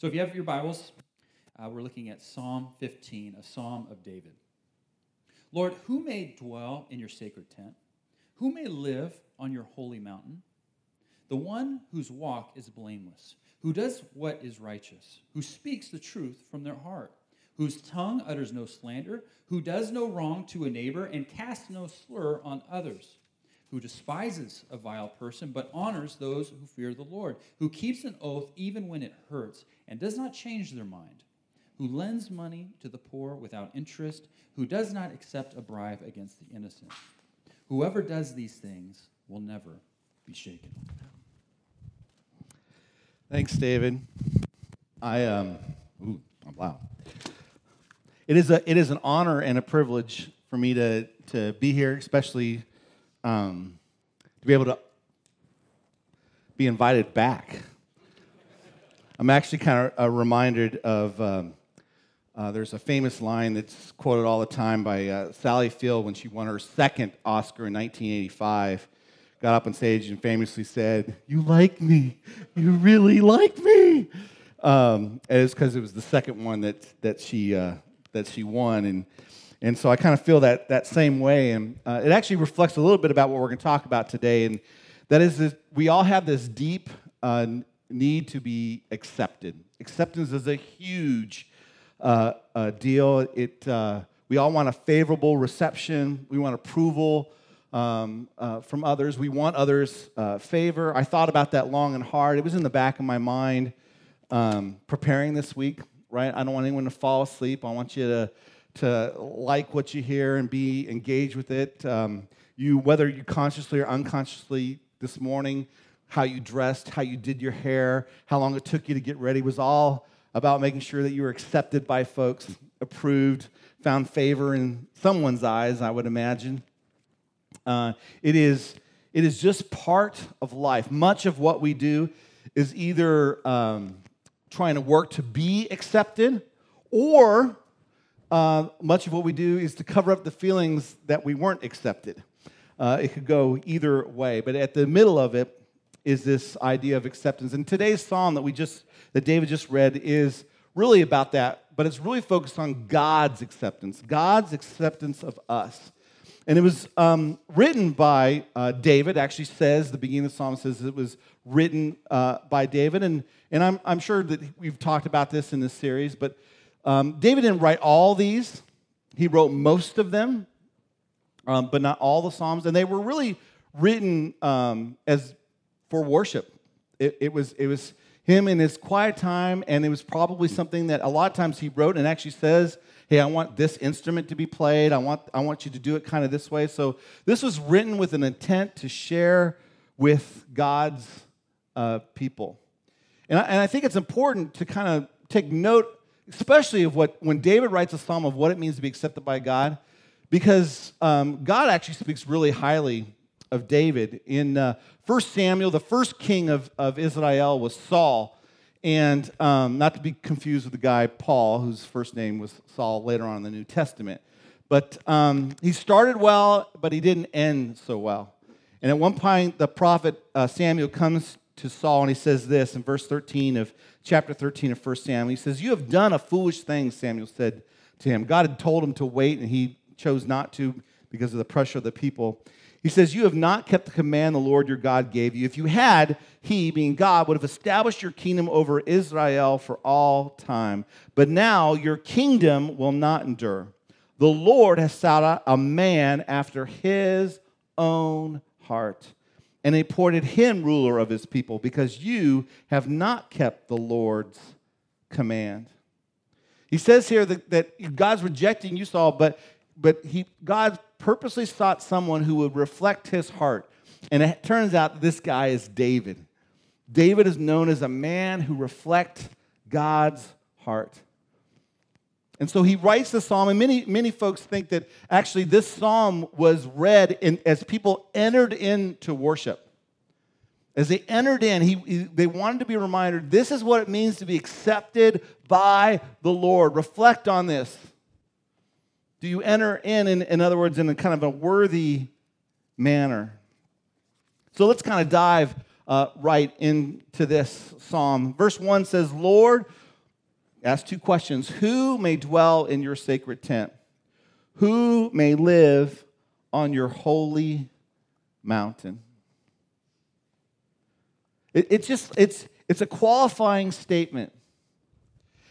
So if you have your Bibles, uh, we're looking at Psalm 15, a psalm of David. Lord, who may dwell in your sacred tent? Who may live on your holy mountain? The one whose walk is blameless, who does what is righteous, who speaks the truth from their heart, whose tongue utters no slander, who does no wrong to a neighbor and casts no slur on others who despises a vile person, but honors those who fear the Lord, who keeps an oath even when it hurts, and does not change their mind, who lends money to the poor without interest, who does not accept a bribe against the innocent. Whoever does these things will never be shaken. Thanks, David. I um, ooh, I'm loud. It is a it is an honor and a privilege for me to to be here, especially um, to be able to be invited back. I'm actually kind of uh, reminded of um, uh, there's a famous line that's quoted all the time by uh, Sally Field when she won her second Oscar in 1985. Got up on stage and famously said, You like me. You really like me. Um, and it's because it was the second one that, that, she, uh, that she won. And and so I kind of feel that, that same way. And uh, it actually reflects a little bit about what we're going to talk about today. And that is, this, we all have this deep uh, need to be accepted. Acceptance is a huge uh, uh deal. It, uh, we all want a favorable reception, we want approval. Um, uh, from others, we want others' favor. I thought about that long and hard. It was in the back of my mind um, preparing this week, right? I don't want anyone to fall asleep. I want you to to like what you hear and be engaged with it. Um, you, whether you consciously or unconsciously this morning, how you dressed, how you did your hair, how long it took you to get ready was all about making sure that you were accepted by folks, approved, found favor in someone's eyes, I would imagine. Uh, it, is, it is just part of life. Much of what we do is either um, trying to work to be accepted or uh, much of what we do is to cover up the feelings that we weren't accepted. Uh, it could go either way, but at the middle of it is this idea of acceptance. And today's psalm that we just that David just read is really about that, but it's really focused on God's acceptance, God's acceptance of us. And it was um, written by uh, David. Actually, says the beginning of the psalm says it was written uh, by David, and and I'm I'm sure that we've talked about this in this series, but um, David didn't write all these, he wrote most of them, um, but not all the Psalms. And they were really written um, as for worship. It, it, was, it was him in his quiet time, and it was probably something that a lot of times he wrote and actually says, Hey, I want this instrument to be played. I want, I want you to do it kind of this way. So this was written with an intent to share with God's uh, people. And I, and I think it's important to kind of take note especially of what when David writes a psalm of what it means to be accepted by God, because um, God actually speaks really highly of David. In uh, 1 Samuel, the first king of, of Israel was Saul, and um, not to be confused with the guy Paul, whose first name was Saul later on in the New Testament. But um, he started well, but he didn't end so well. And at one point, the prophet uh, Samuel comes to Saul and he says this in verse 13 of chapter 13 of 1 Samuel. He says, You have done a foolish thing, Samuel said to him. God had told him to wait, and he chose not to because of the pressure of the people. He says, You have not kept the command the Lord your God gave you. If you had, he, being God, would have established your kingdom over Israel for all time. But now your kingdom will not endure. The Lord has sought out a man after his own heart and appointed him ruler of his people because you have not kept the Lord's command. He says here that, that God's rejecting you, Saul, but, but he, God purposely sought someone who would reflect his heart. And it turns out this guy is David. David is known as a man who reflects God's heart. And so he writes the psalm, and many, many folks think that actually this psalm was read in, as people entered into worship. As they entered in, he, he, they wanted to be reminded this is what it means to be accepted by the Lord. Reflect on this. Do you enter in, in, in other words, in a kind of a worthy manner? So let's kind of dive uh, right into this psalm. Verse 1 says, Lord, ask two questions Who may dwell in your sacred tent? Who may live on your holy mountain? It, it's just, it's, it's a qualifying statement.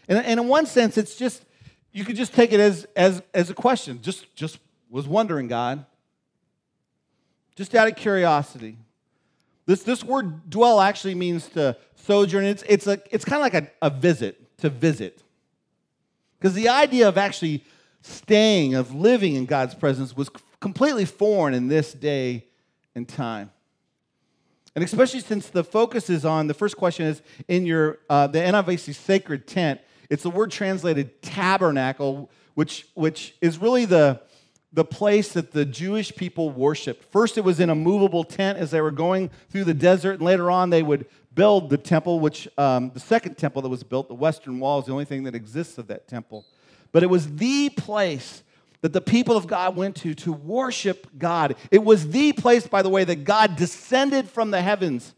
And, and in one sense, it's just, you could just take it as, as, as a question. Just, just was wondering, God. Just out of curiosity. This, this word dwell actually means to sojourn. It's, it's, a, it's kind of like a, a visit, to visit. Because the idea of actually staying, of living in God's presence was completely foreign in this day and time. And especially since the focus is on the first question is in your uh, the NIV sacred tent. It's the word translated tabernacle, which which is really the the place that the Jewish people worshiped. First, it was in a movable tent as they were going through the desert, and later on, they would build the temple, which um, the second temple that was built, the western wall, is the only thing that exists of that temple. But it was the place that the people of God went to to worship God. It was the place, by the way, that God descended from the heavens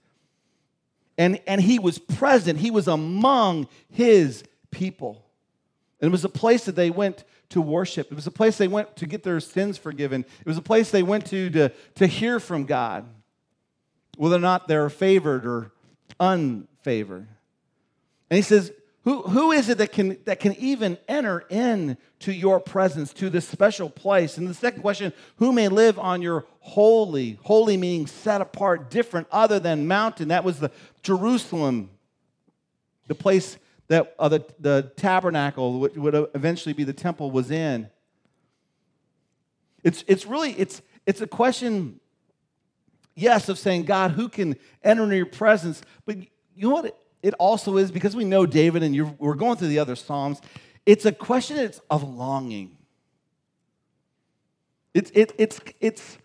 and, and he was present, he was among his people. And it was a place that they went to worship. It was a place they went to get their sins forgiven. It was a place they went to to, to hear from God, whether or not they're favored or unfavored. And he says, who, who is it that can, that can even enter in to your presence, to this special place? And the second question, who may live on your holy, holy meaning set apart, different, other than mountain? That was the Jerusalem, the place that uh, the, the tabernacle would, would eventually be the temple was in. It's, it's really, it's, it's a question, yes, of saying, God, who can enter into your presence? But you know what? it also is because we know David and we're going through the other Psalms, it's a question it's of longing. It's, it, it's, it's,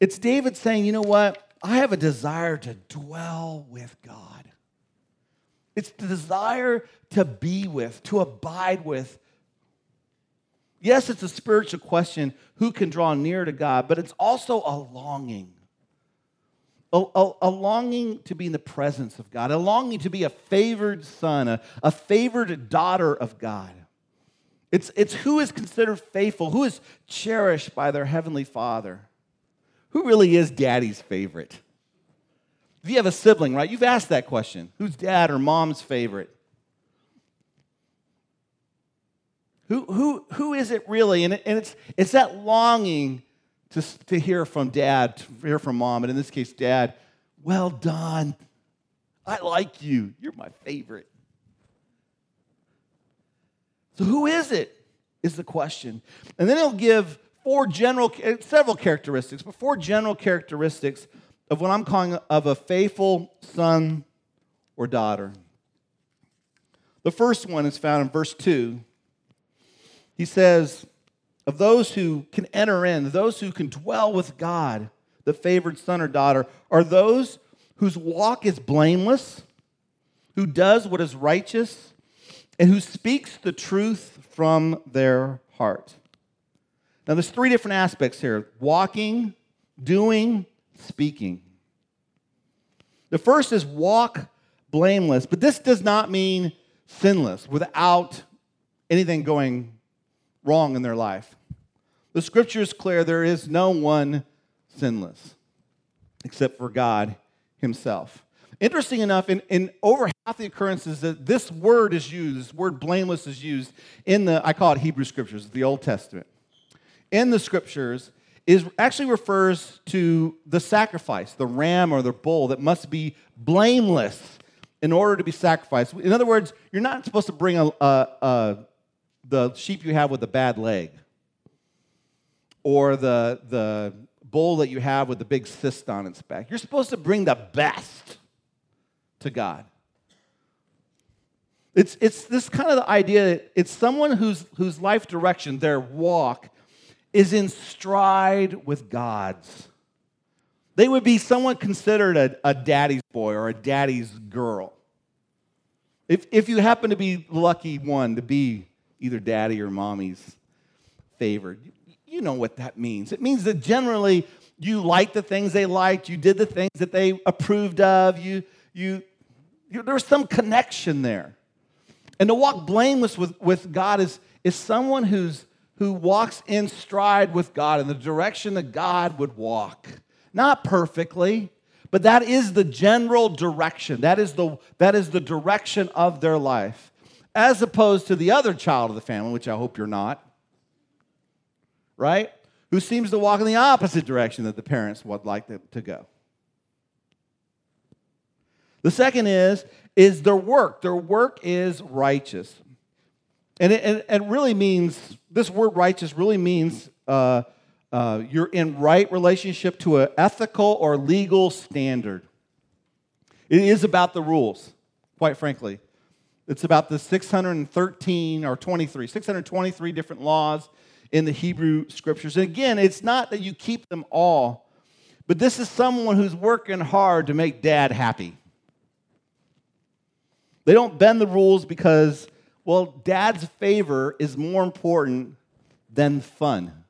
it's David saying, you know what? I have a desire to dwell with God. It's the desire to be with, to abide with. Yes, it's a spiritual question who can draw near to God, but it's also a longing a, a, a, longing to be in the presence of God, a longing to be a favored son, a, a favored daughter of God. It's, it's who is considered faithful, who is cherished by their heavenly father. Who really is daddy's favorite? If you have a sibling, right, you've asked that question who's dad or mom's favorite? Who, who, who is it really? And, it, and it's, it's that longing to, to hear from dad, to hear from mom, and in this case, dad, well done. I like you. You're my favorite. So, who is it? Is the question. And then he'll give four general, eh, several characteristics, but four general characteristics of what I'm calling of a faithful son or daughter. The first one is found in verse 2. He says, of those who can enter in, those who can dwell with God, the favored son or daughter, are those whose walk is blameless, who does what is righteous, and who speaks the truth from their heart. Now, there's three different aspects here walking, doing, speaking. The first is walk blameless, but this does not mean sinless, without anything going wrong in their life. The scripture is clear there is no one sinless except for God Himself. Interesting enough, in, in over half the occurrences that this word is used, this word blameless is used in the, I call it Hebrew scriptures, the Old Testament. In the scriptures, is actually refers to the sacrifice, the ram or the bull that must be blameless in order to be sacrificed. In other words, you're not supposed to bring a, a, a the sheep you have with a bad leg or the, the bull that you have with the big cyst on its back. You're supposed to bring the best to God. It's, it's this kind of the idea it's someone whose, whose life direction, their walk, is in stride with God's. They would be someone considered a, a daddy's boy or a daddy's girl. If, if you happen to be lucky one to be either daddy or mommy's favored. You know what that means. It means that generally you liked the things they liked, you did the things that they approved of, you, you, you there's some connection there. And to walk blameless with, with God is, is someone who's, who walks in stride with God in the direction that God would walk. Not perfectly, but that is the general direction. That is the, that is the direction of their life, as opposed to the other child of the family, which I hope you're not, right? Who seems to walk in the opposite direction that the parents would like them to go. The second is, is their work. Their work is righteous. And it, and it really means, this word righteous really means uh, uh, you're in right relationship to an ethical or legal standard. It is about the rules, quite frankly. It's about the 613 or 23, 623 different laws in the Hebrew scriptures. And again, it's not that you keep them all, but this is someone who's working hard to make dad happy. They don't bend the rules because, well, dad's favor is more important than fun,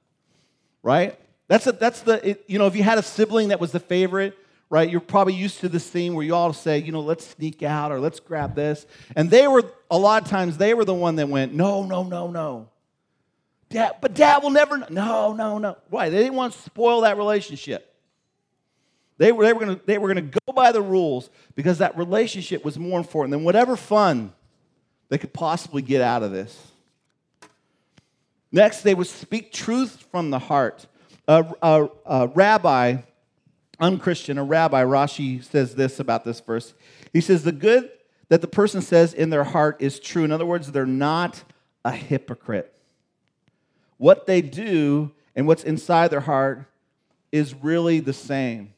right? That's, a, that's the, it, you know, if you had a sibling that was the favorite, right, you're probably used to this scene where you all say, you know, let's sneak out or let's grab this. And they were, a lot of times, they were the one that went, no, no, no, no. Dad, but dad will never, know. no, no, no. Why? They didn't want to spoil that relationship. They were, they were going they were to go by the rules because that relationship was more important than whatever fun they could possibly get out of this. Next, they would speak truth from the heart. A, a, a rabbi, unchristian, a rabbi, Rashi says this about this verse. He says, The good that the person says in their heart is true. In other words, they're not a hypocrite. What they do and what's inside their heart is really the same.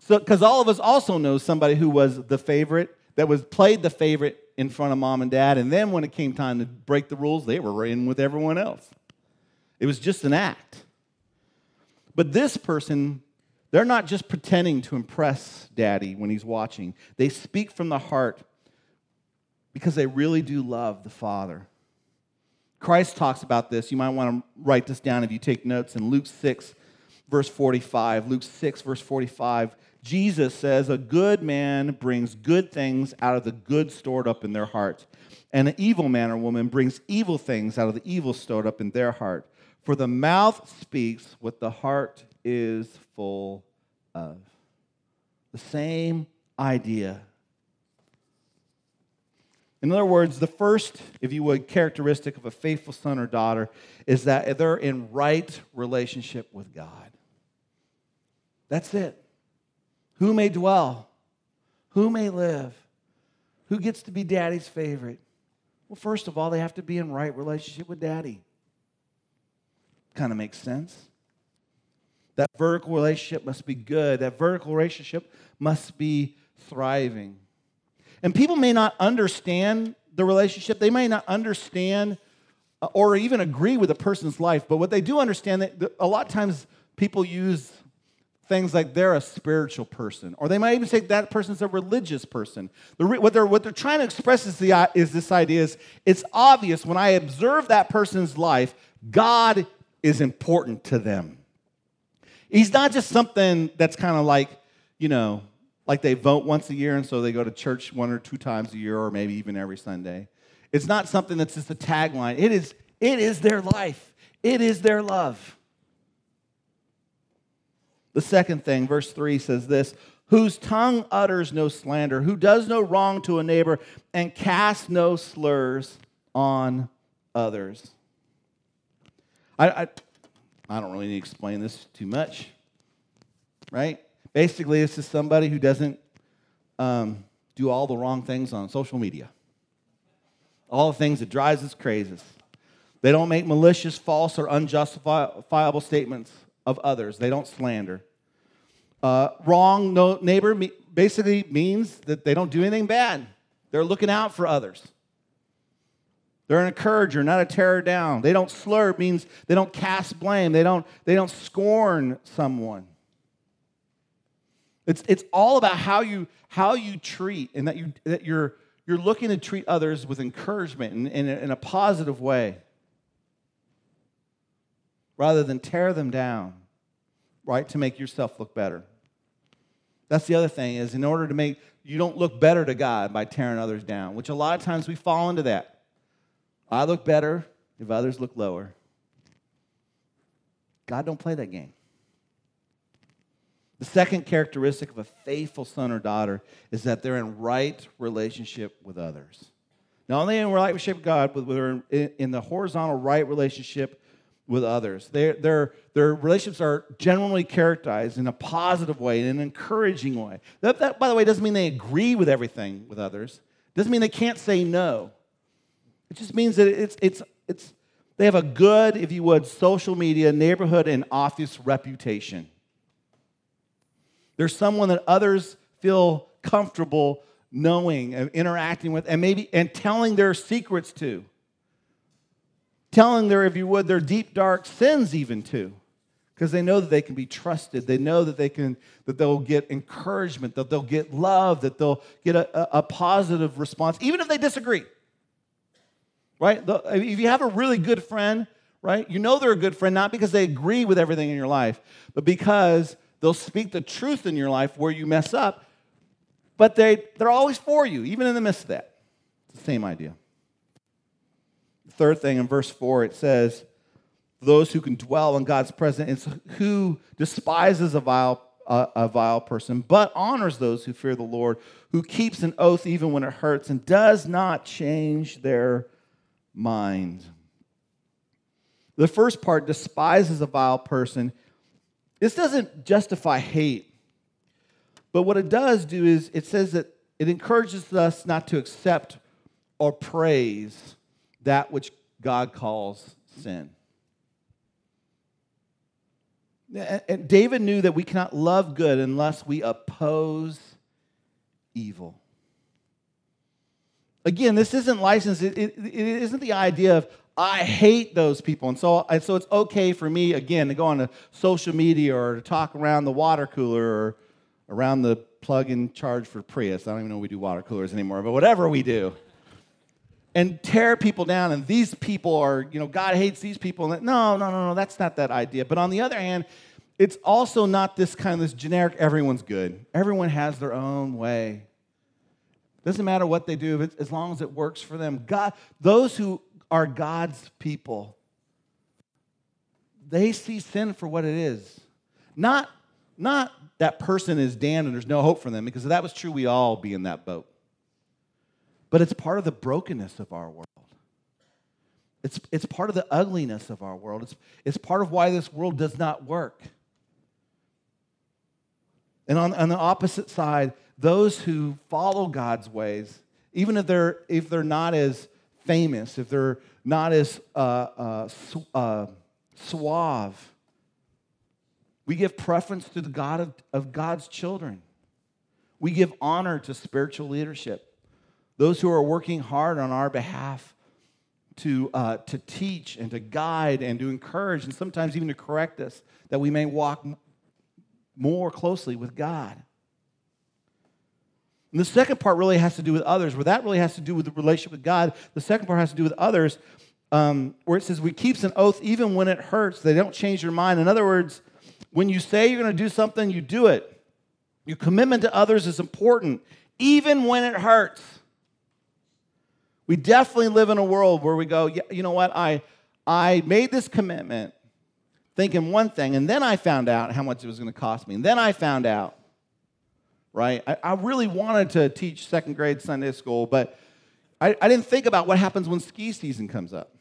So, because all of us also know somebody who was the favorite, that was played the favorite in front of mom and dad, and then when it came time to break the rules, they were in with everyone else. It was just an act. But this person, they're not just pretending to impress daddy when he's watching. They speak from the heart because they really do love the Father. Christ talks about this. You might want to write this down if you take notes in Luke 6, verse 45. Luke 6, verse 45. Jesus says, A good man brings good things out of the good stored up in their heart, and an evil man or woman brings evil things out of the evil stored up in their heart. For the mouth speaks what the heart is full of. The same idea. In other words, the first, if you would, characteristic of a faithful son or daughter is that they're in right relationship with God. That's it. Who may dwell? Who may live? Who gets to be daddy's favorite? Well, first of all, they have to be in right relationship with daddy. Kind of makes sense. That vertical relationship must be good. That vertical relationship must be thriving. And people may not understand the relationship. They may not understand uh, or even agree with a person's life, but what they do understand that a lot of times people use things like they're a spiritual person, or they might even say that person's a religious person. What, they're, what they're trying to express is, the, is this idea is it's obvious when I observe that person's life, God is important to them. He's not just something that's kind of like, you know, like they vote once a year and so they go to church one or two times a year or maybe even every Sunday. It's not something that's just a tagline. It is, it is their life. It is their love. The second thing, verse 3 says this whose tongue utters no slander, who does no wrong to a neighbor, and casts no slurs on others. I, I, I don't really need to explain this too much, right? Basically, this is somebody who doesn't um, do all the wrong things on social media, all the things that drives us crazy. They don't make malicious, false, or unjustifiable statements of others. They don't slander. Uh, wrong no, neighbor basically means that they don't do anything bad. They're looking out for others. They're an encourager, not a tear down. They don't slur means they don't cast blame. They don't, they don't scorn someone. It's, it's all about how you, how you treat and that, you, that you're, you're looking to treat others with encouragement and in, in, in a positive way rather than tear them down, right, to make yourself look better. That's the other thing is in order to make you don't look better to God by tearing others down, which a lot of times we fall into that. I look better if others look lower. God don't play that game. The second characteristic of a faithful son or daughter is that they're in right relationship with others. Not only in relationship with God, but they're in the horizontal right relationship with others. Their, their, their relationships are generally characterized in a positive way, in an encouraging way. That, that, by the way, doesn't mean they agree with everything with others. Doesn't mean they can't say no. It just means that it's, it's, it's, they have a good, if you would, social media, neighborhood, and office reputation. There's someone that others feel comfortable knowing and interacting with and maybe and telling their secrets to. Telling their if you would their deep dark sins even to. Because they know that they can be trusted. They know that they can that they'll get encouragement that they'll get love that they'll get a, a, positive response even if they disagree. Right? If you have a really good friend right you know they're a good friend not because they agree with everything in your life but because they'll speak the truth in your life where you mess up but they, they're always for you, even in the midst of that. It's the same idea. The third thing in verse 4, it says, Those who can dwell in God's presence, who despises a vile, uh, a vile person, but honors those who fear the Lord, who keeps an oath even when it hurts, and does not change their mind. The first part despises a vile person. This doesn't justify hate but what it does do is it says that it encourages us not to accept or praise that which God calls sin. And David knew that we cannot love good unless we oppose evil. Again, this isn't license. It, it, it isn't the idea of, I hate those people. And so, and so it's okay for me, again, to go on to social media or to talk around the water cooler or around the plug in charge for Prius. I don't even know we do water coolers anymore, but whatever we do. And tear people down, and these people are, you know, God hates these people. And no, no, no, no, that's not that idea. But on the other hand, it's also not this kind of this generic everyone's good. Everyone has their own way. Doesn't matter what they do, as long as it works for them. God, those who are God's people, they see sin for what it is. Not, not that person is damned and there's no hope for them, because if that was true, we all be in that boat. But it's part of the brokenness of our world. It's, it's part of the ugliness of our world. It's, it's part of why this world does not work. And on, on the opposite side, those who follow God's ways, even if they're, if they're not as famous, if they're not as uh, uh, su- uh, suave, we give preference to the God of, of God's children. We give honor to spiritual leadership, those who are working hard on our behalf to, uh, to teach and to guide and to encourage and sometimes even to correct us that we may walk more closely with God. And the second part really has to do with others, where that really has to do with the relationship with God. The second part has to do with others, um, where it says, We keeps an oath even when it hurts. They don't change your mind. In other words, when you say you're going to do something, you do it. Your commitment to others is important, even when it hurts. We definitely live in a world where we go, yeah, you know what? I, I made this commitment thinking one thing, and then I found out how much it was going to cost me. And then I found out, right? I, I really wanted to teach second grade Sunday school, but I, I didn't think about what happens when ski season comes up.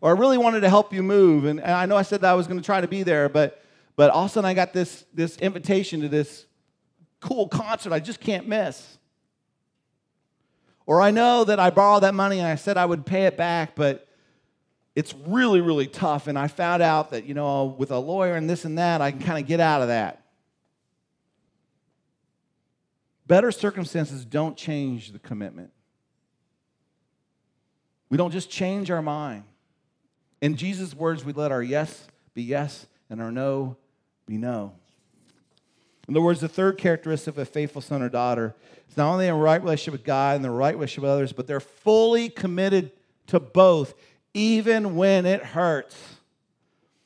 Or I really wanted to help you move, and, and I know I said that I was going to try to be there, but but all of a sudden, I got this, this invitation to this cool concert I just can't miss. Or I know that I borrowed that money and I said I would pay it back, but it's really, really tough. And I found out that, you know, with a lawyer and this and that, I can kind of get out of that. Better circumstances don't change the commitment. We don't just change our mind. In Jesus' words, we let our yes be yes and our no be no. In other words, the third characteristic of a faithful son or daughter is not only a right relationship with God and the right relationship with others, but they're fully committed to both, even when it hurts.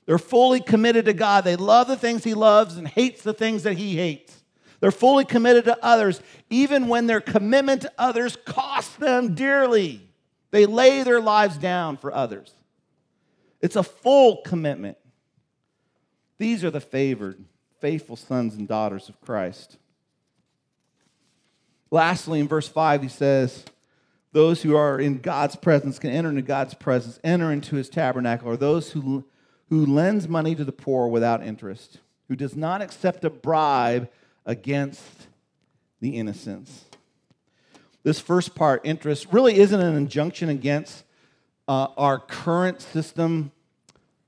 They're fully committed to God. They love the things He loves and hates the things that He hates. They're fully committed to others, even when their commitment to others costs them dearly. They lay their lives down for others. It's a full commitment. These are the favored, faithful sons and daughters of Christ. Lastly, in verse 5, he says, Those who are in God's presence can enter into God's presence, enter into his tabernacle, or those who, who lends money to the poor without interest, who does not accept a bribe against the innocents. This first part, interest, really isn't an injunction against uh, our current system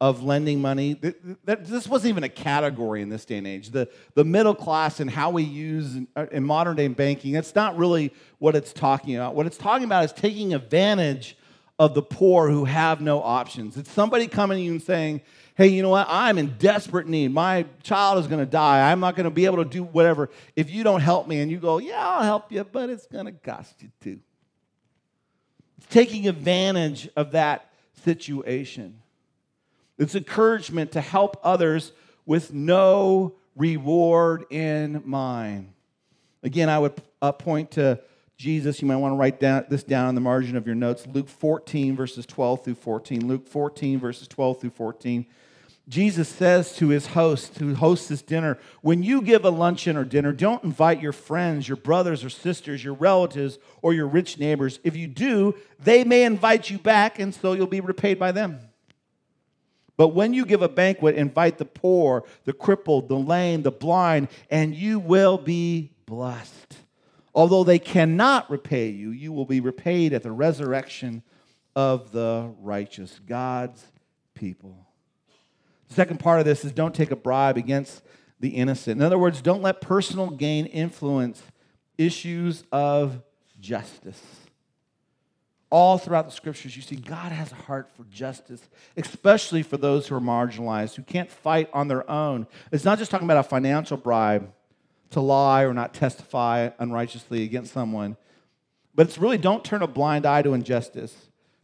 of lending money. This wasn't even a category in this day and age. The, the middle class and how we use in, uh, in modern day banking, that's not really what it's talking about. What it's talking about is taking advantage of the poor who have no options. It's somebody coming to you and saying, hey, you know what? I'm in desperate need. My child is going to die. I'm not going to be able to do whatever if you don't help me. And you go, yeah, I'll help you, but it's going to cost you too. It's taking advantage of that situation. It's encouragement to help others with no reward in mind. Again, I would uh, point to Jesus. You might want to write down, this down in the margin of your notes. Luke 14, verses 12 through 14. Luke 14, verses 12 through 14. Jesus says to his host, who hosts this dinner, when you give a luncheon or dinner, don't invite your friends, your brothers or sisters, your relatives, or your rich neighbors. If you do, they may invite you back, and so you'll be repaid by them. But when you give a banquet, invite the poor, the crippled, the lame, the blind, and you will be blessed. Although they cannot repay you, you will be repaid at the resurrection of the righteous, God's people. Second part of this is don't take a bribe against the innocent. In other words, don't let personal gain influence issues of justice. All throughout the scriptures, you see God has a heart for justice, especially for those who are marginalized, who can't fight on their own. It's not just talking about a financial bribe to lie or not testify unrighteously against someone, but it's really don't turn a blind eye to injustice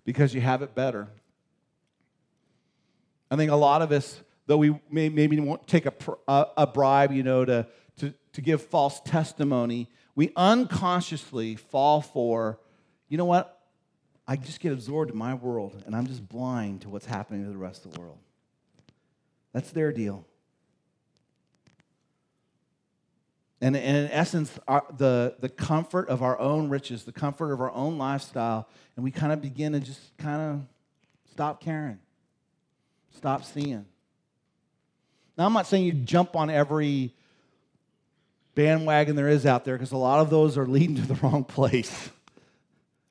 because you have it better. I think a lot of us, though we may, maybe won't take a, a, bribe, you know, to, to, to give false testimony, we unconsciously fall for, you know what? I just get absorbed in my world and I'm just blind to what's happening to the rest of the world. That's their deal. And, and in essence, our, the, the comfort of our own riches, the comfort of our own lifestyle, and we kind of begin to just kind of stop caring. Stop seeing. Now, I'm not saying you jump on every bandwagon there is out there because a lot of those are leading to the wrong place.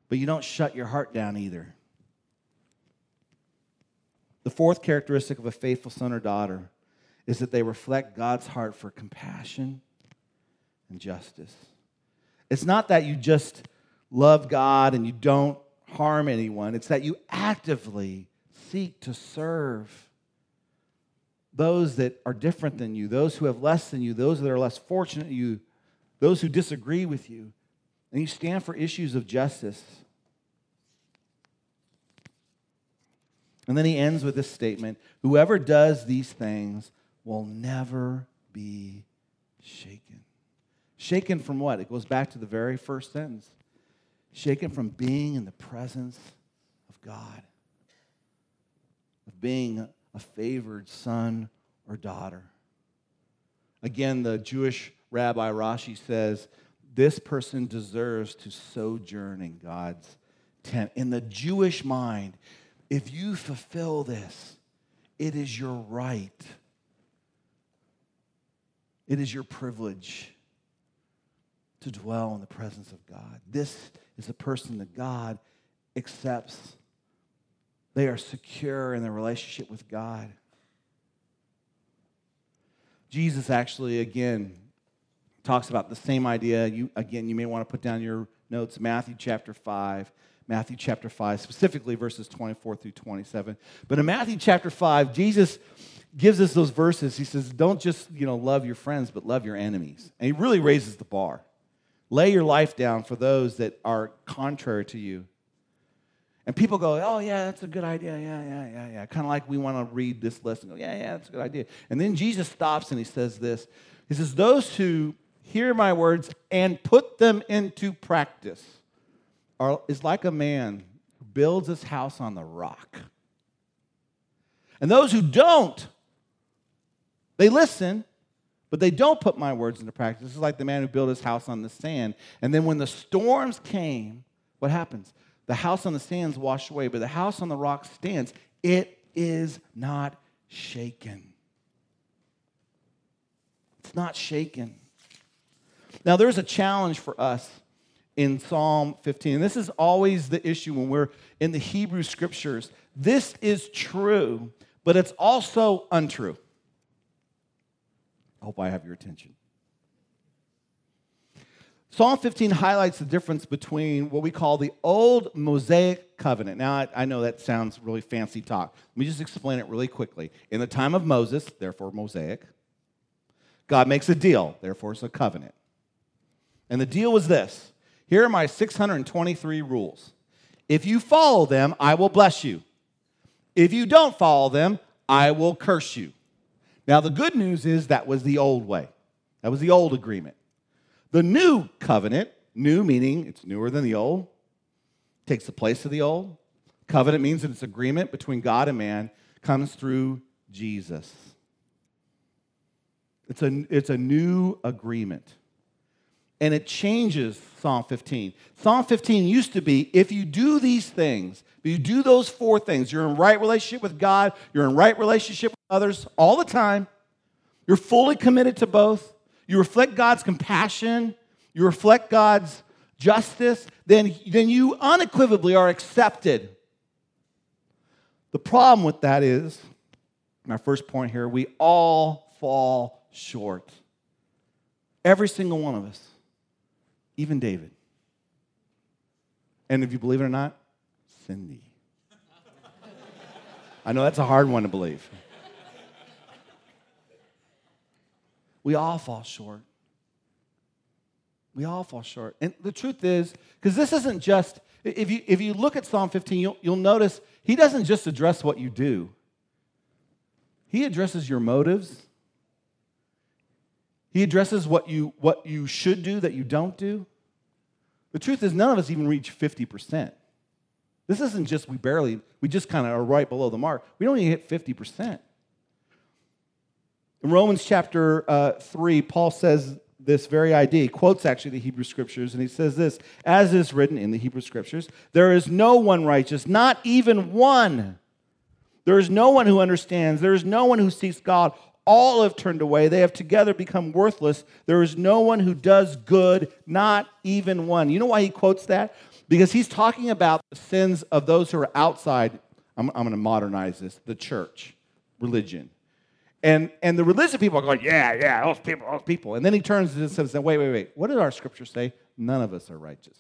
But you don't shut your heart down either. The fourth characteristic of a faithful son or daughter is that they reflect God's heart for compassion and justice. It's not that you just love God and you don't harm anyone, it's that you actively seek to serve those that are different than you, those who have less than you, those that are less fortunate than you, those who disagree with you. And you stand for issues of justice. And then he ends with this statement Whoever does these things will never be shaken. Shaken from what? It goes back to the very first sentence. Shaken from being in the presence of God of being a favored son or daughter. Again, the Jewish rabbi Rashi says, this person deserves to sojourn in God's tent. In the Jewish mind, if you fulfill this, it is your right. It is your privilege to dwell in the presence of God. This is a person that God accepts they are secure in their relationship with God. Jesus actually, again, talks about the same idea. You, again, you may want to put down your notes, Matthew chapter 5. Matthew chapter 5, specifically verses 24 through 27. But in Matthew chapter 5, Jesus gives us those verses. He says, Don't just you know, love your friends, but love your enemies. And he really raises the bar. Lay your life down for those that are contrary to you. And people go, oh, yeah, that's a good idea. Yeah, yeah, yeah, yeah. Kind of like we want to read this list and go, yeah, yeah, that's a good idea. And then Jesus stops and he says this He says, those who hear my words, and put them into practice are, is like a man who builds his house on the rock. And those who don't, they listen, but they don't put my words into practice. This is like the man who built his house on the sand. And then when the storms came, what happens? The house on the sands washed away, but the house on the rock stands. It is not shaken. It's not shaken. Now, there's a challenge for us in Psalm 15. And this is always the issue when we're in the Hebrew scriptures. This is true, but it's also untrue. I hope I have your attention. Psalm 15 highlights the difference between what we call the old Mosaic covenant. Now, I, I, know that sounds really fancy talk. Let me just explain it really quickly. In the time of Moses, therefore Mosaic, God makes a deal, therefore it's a covenant. And the deal was this here are my 623 rules. If you follow them, I will bless you. If you don't follow them, I will curse you. Now, the good news is that was the old way. That was the old agreement. The new covenant, new meaning it's newer than the old, takes the place of the old. Covenant means that it's agreement between God and man, comes through Jesus. It's a, it's a new agreement and it changes Psalm 15. Psalm 15 used to be if you do these things, you do those four things, you're in right relationship with God, you're in right relationship with others all the time, you're fully committed to both, you reflect God's compassion, you reflect God's justice, then, then you unequivocally are accepted. The problem with that is, my first point here, we all fall short. Every single one of us even David. And if you believe it or not, Cindy. I know that's a hard one to believe. We all fall short. We all fall short. And the truth is, because this isn't just, if you, if you look at Psalm 15, you'll, you'll notice he doesn't just address what you do, he addresses your motives, he addresses what you, what you should do that you don't do. The truth is, none of us even reach 50%. This isn't just we barely, we just kind of are right below the mark. We don't even hit 50%. In Romans chapter uh, 3, Paul says this very idea. He quotes actually the Hebrew scriptures, and he says this As is written in the Hebrew scriptures, there is no one righteous, not even one. There is no one who understands. There is no one who seeks God. All have turned away. They have together become worthless. There is no one who does good, not even one. You know why he quotes that? Because he's talking about the sins of those who are outside. I'm, I'm going to modernize this the church, religion. And, and the religious people are going, yeah, yeah, those people, those people. And then he turns and says, wait, wait, wait. What did our scripture say? None of us are righteous.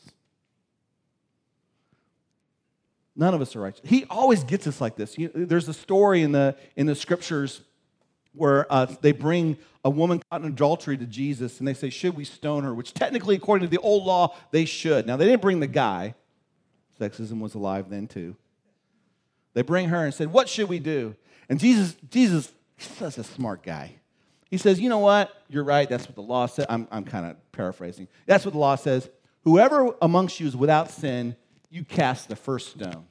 None of us are righteous. He always gets us like this. There's a story in the, in the scriptures where uh, they bring a woman caught in adultery to Jesus and they say, Should we stone her? Which technically, according to the old law, they should. Now, they didn't bring the guy, sexism was alive then too. They bring her and said, What should we do? And Jesus, Jesus, he's such a smart guy. He says, You know what? You're right. That's what the law says. I'm, I'm kind of paraphrasing. That's what the law says. Whoever amongst you is without sin, you cast the first stone.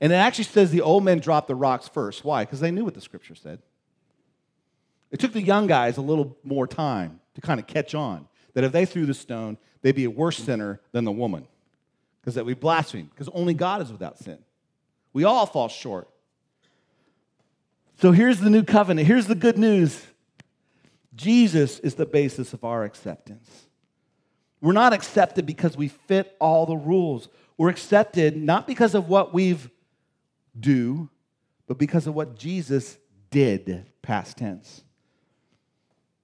And it actually says the old men dropped the rocks first. Why? Because they knew what the scripture said. It took the young guys a little more time to kind of catch on that if they threw the stone, they'd be a worse sinner than the woman because that we blaspheme because only God is without sin. We all fall short. So here's the new covenant. Here's the good news Jesus is the basis of our acceptance. We're not accepted because we fit all the rules. We're accepted not because of what we've do, but because of what Jesus did, past tense.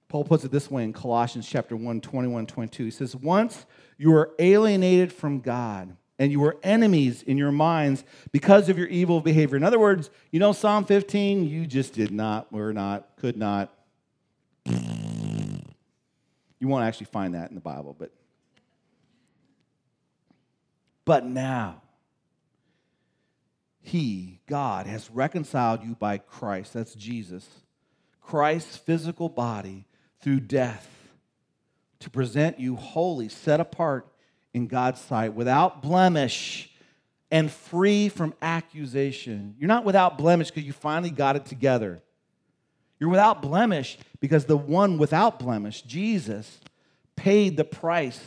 Paul puts it this way in Colossians chapter 1, 21, 22. He says, Once you were alienated from God and you were enemies in your minds because of your evil behavior. In other words, you know Psalm 15, you just did not, were not, could not. You won't actually find that in the Bible, but but now he, God, has reconciled you by Christ, that's Jesus, Christ's physical body through death to present you holy, set apart in God's sight, without blemish and free from accusation. You're not without blemish because you finally got it together. You're without blemish because the one without blemish, Jesus, paid the price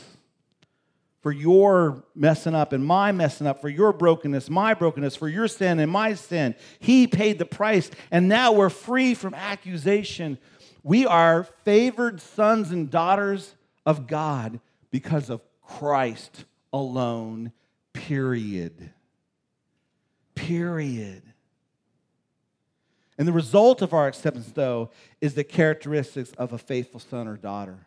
for your messing up and my messing up, for your brokenness, my brokenness, for your sin and my sin. He paid the price, and now we're free from accusation. We are favored sons and daughters of God because of Christ alone, period. Period. And the result of our acceptance, though, is the characteristics of a faithful son or daughter.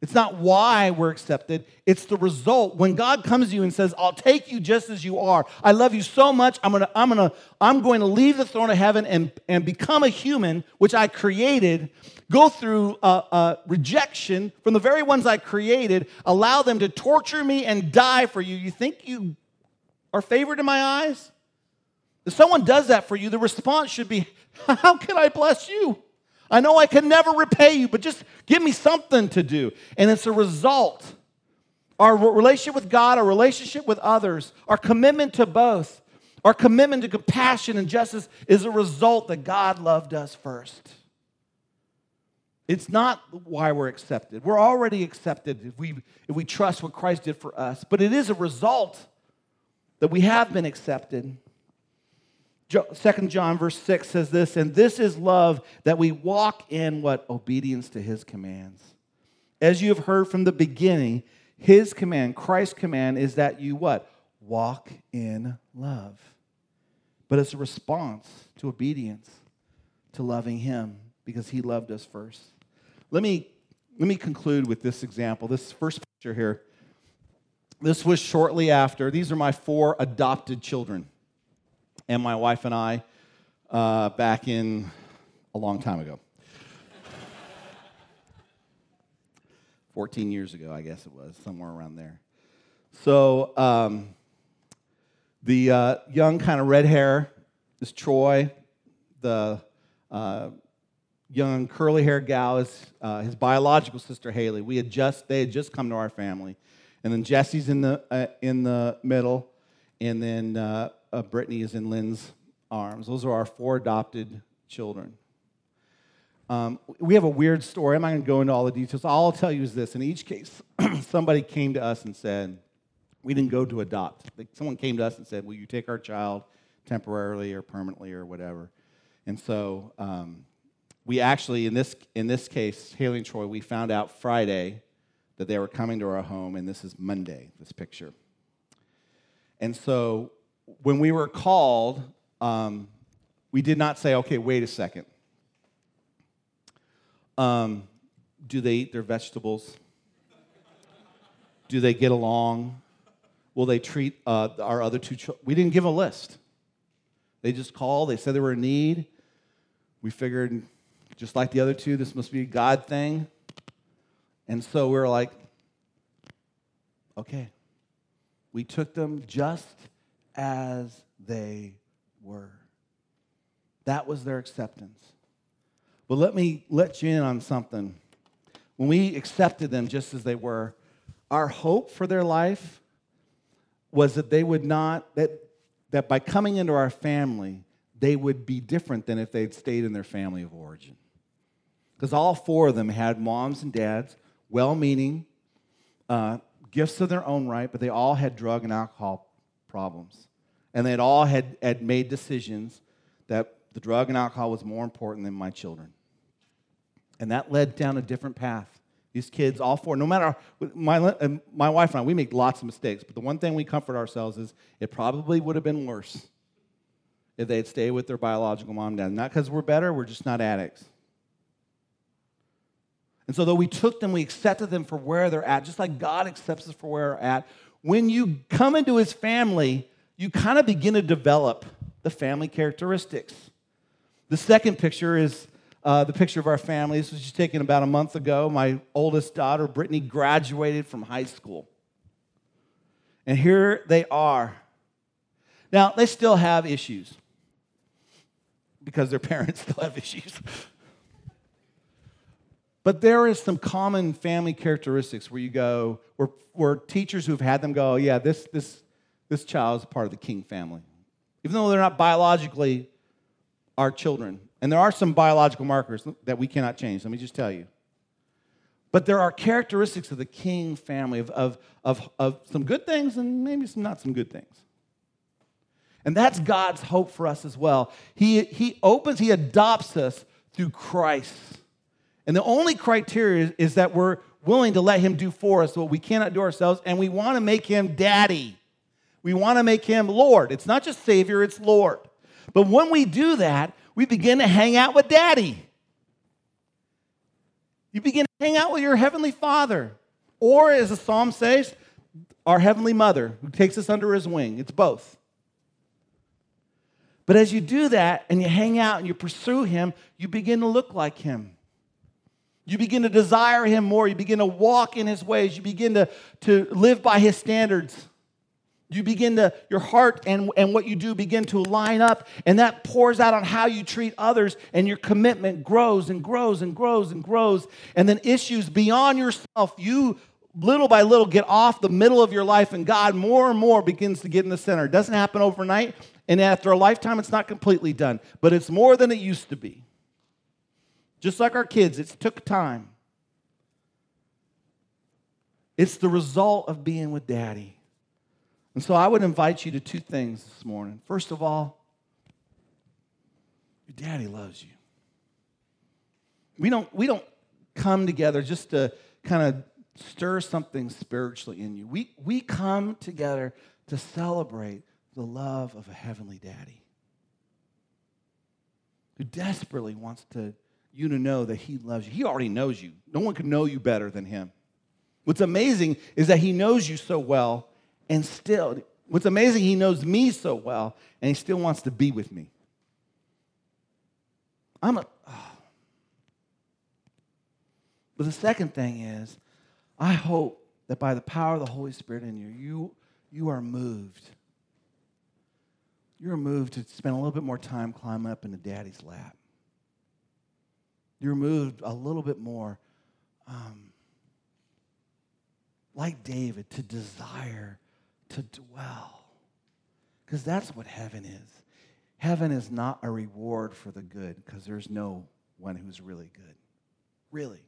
It's not why we're accepted, it's the result. When God comes to you and says, I'll take you just as you are. I love you so much. I'm gonna, I'm gonna, I'm going to leave the throne of heaven and, and become a human, which I created, go through a, a rejection from the very ones I created, allow them to torture me and die for you. You think you are favored in my eyes? If someone does that for you, the response should be, How can I bless you? I know I can never repay you, but just give me something to do. And it's a result. Our relationship with God, our relationship with others, our commitment to both, our commitment to compassion and justice is a result that God loved us first. It's not why we're accepted. We're already accepted if we, if we trust what Christ did for us, but it is a result that we have been accepted. Second John verse 6 says this, and this is love that we walk in what? Obedience to his commands. As you have heard from the beginning, his command, Christ's command, is that you what? Walk in love. But it's a response to obedience, to loving him, because he loved us first. Let me, let me conclude with this example. This first picture here. This was shortly after. These are my four adopted children and my wife and I uh, back in a long time ago. 14 years ago, I guess it was, somewhere around there. So um, the uh, young, kind of red hair is Troy. The uh, young curly haired gal is uh, his biological sister Haley. We had just they had just come to our family, and then Jesse's in the uh, in the middle, and then uh, Brittany is in Lynn's arms. Those are our four adopted children. Um, we have a weird story. I'm not going to go into all the details. All I'll tell you is this in each case, somebody came to us and said, We didn't go to adopt. Someone came to us and said, Will you take our child temporarily or permanently or whatever? And so um, we actually, in this, in this case, Haley and Troy, we found out Friday that they were coming to our home, and this is Monday, this picture. And so when we were called, um, we did not say, okay, wait a second. Um, do they eat their vegetables? Do they get along? Will they treat uh, our other two children? We didn't give a list. They just called, they said they were in need. We figured, just like the other two, this must be a God thing. And so we were like, okay. We took them just as they were. That was their acceptance. But let me let you in on something. When we accepted them just as they were, our hope for their life was that they would not, that, that by coming into our family, they would be different than if they'd stayed in their family of origin. Because all four of them had moms and dads, well meaning, uh, gifts of their own right, but they all had drug and alcohol problems and they all had, had made decisions that the drug and alcohol was more important than my children. And that led down a different path. These kids, all four, no matter, my, my wife and I, we make lots of mistakes, but the one thing we comfort ourselves is it probably would have been worse if they had stayed with their biological mom and dad. Not because we're better, we're just not addicts. And so, though we took them, we accepted them for where they're at, just like God accepts us for where we're at. When you come into his family, you kind of begin to develop the family characteristics. The second picture is uh, the picture of our family. This was just taken about a month ago. My oldest daughter, Brittany, graduated from high school. And here they are. Now, they still have issues because their parents still have issues. But there is some common family characteristics where you go, where, where teachers who've had them go, yeah, this, this, this child is part of the king family. Even though they're not biologically our children. And there are some biological markers that we cannot change, let me just tell you. But there are characteristics of the king family of, of, of, of some good things and maybe some not some good things. And that's God's hope for us as well. He, he opens, He adopts us through Christ. And the only criteria is, is that we're willing to let Him do for us what we cannot do ourselves, and we want to make Him daddy. We want to make Him Lord. It's not just Savior, it's Lord. But when we do that, we begin to hang out with daddy. You begin to hang out with your heavenly Father. Or, as the psalm says, our heavenly mother who takes us under his wing. It's both. But as you do that and you hang out and you pursue him, you begin to look like him. You begin to desire him more. You begin to walk in his ways. You begin to, to live by his standards. You begin to, your heart and, and what you do begin to line up, and that pours out on how you treat others, and your commitment grows and grows and grows and grows. And then issues beyond yourself, you little by little get off the middle of your life, and God more and more begins to get in the center. It doesn't happen overnight, and after a lifetime, it's not completely done, but it's more than it used to be. Just like our kids, it took time. It's the result of being with daddy. And so I would invite you to two things this morning. First of all, your daddy loves you. We don't, we don't come together just to kind of stir something spiritually in you. We, we come together to celebrate the love of a heavenly daddy who desperately wants to, you to know that he loves you. He already knows you. No one can know you better than him. What's amazing is that he knows you so well, and still, what's amazing, he knows me so well, and he still wants to be with me. I'm a. Oh. But the second thing is, I hope that by the power of the Holy Spirit in you, you, you are moved you're moved to spend a little bit more time climbing up into daddy's lap. You're moved a little bit more, um, like David, to desire to dwell. Because that's what heaven is. Heaven is not a reward for the good, because there's no one who's really good. Really.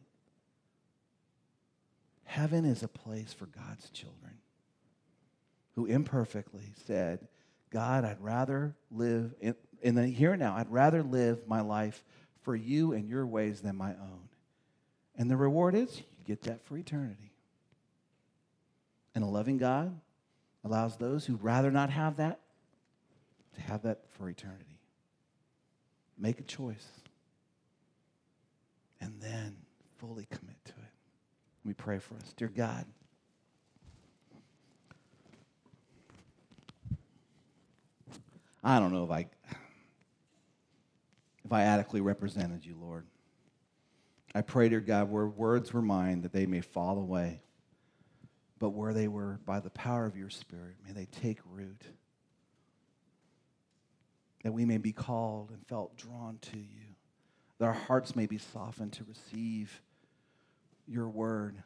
Heaven is a place for God's children who imperfectly said, God, I'd rather live in, in the here and now, I'd rather live my life for you and your ways than my own. And the reward is you get that for eternity. And a loving God allows those who'd rather not have that to have that for eternity. Make a choice. And then fully commit to it. We pray for us. Dear God, I don't know if I if I adequately represented you, Lord. I pray, dear God, where words were mine, that they may fall away. But where they were, by the power of your Spirit, may they take root. That we may be called and felt drawn to you. That our hearts may be softened to receive your word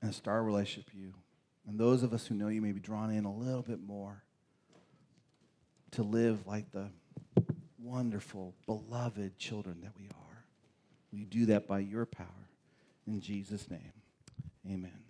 and start a relationship with you. And those of us who know you may be drawn in a little bit more to live like the wonderful, beloved children that we are. We do that by your power. In Jesus' name, amen.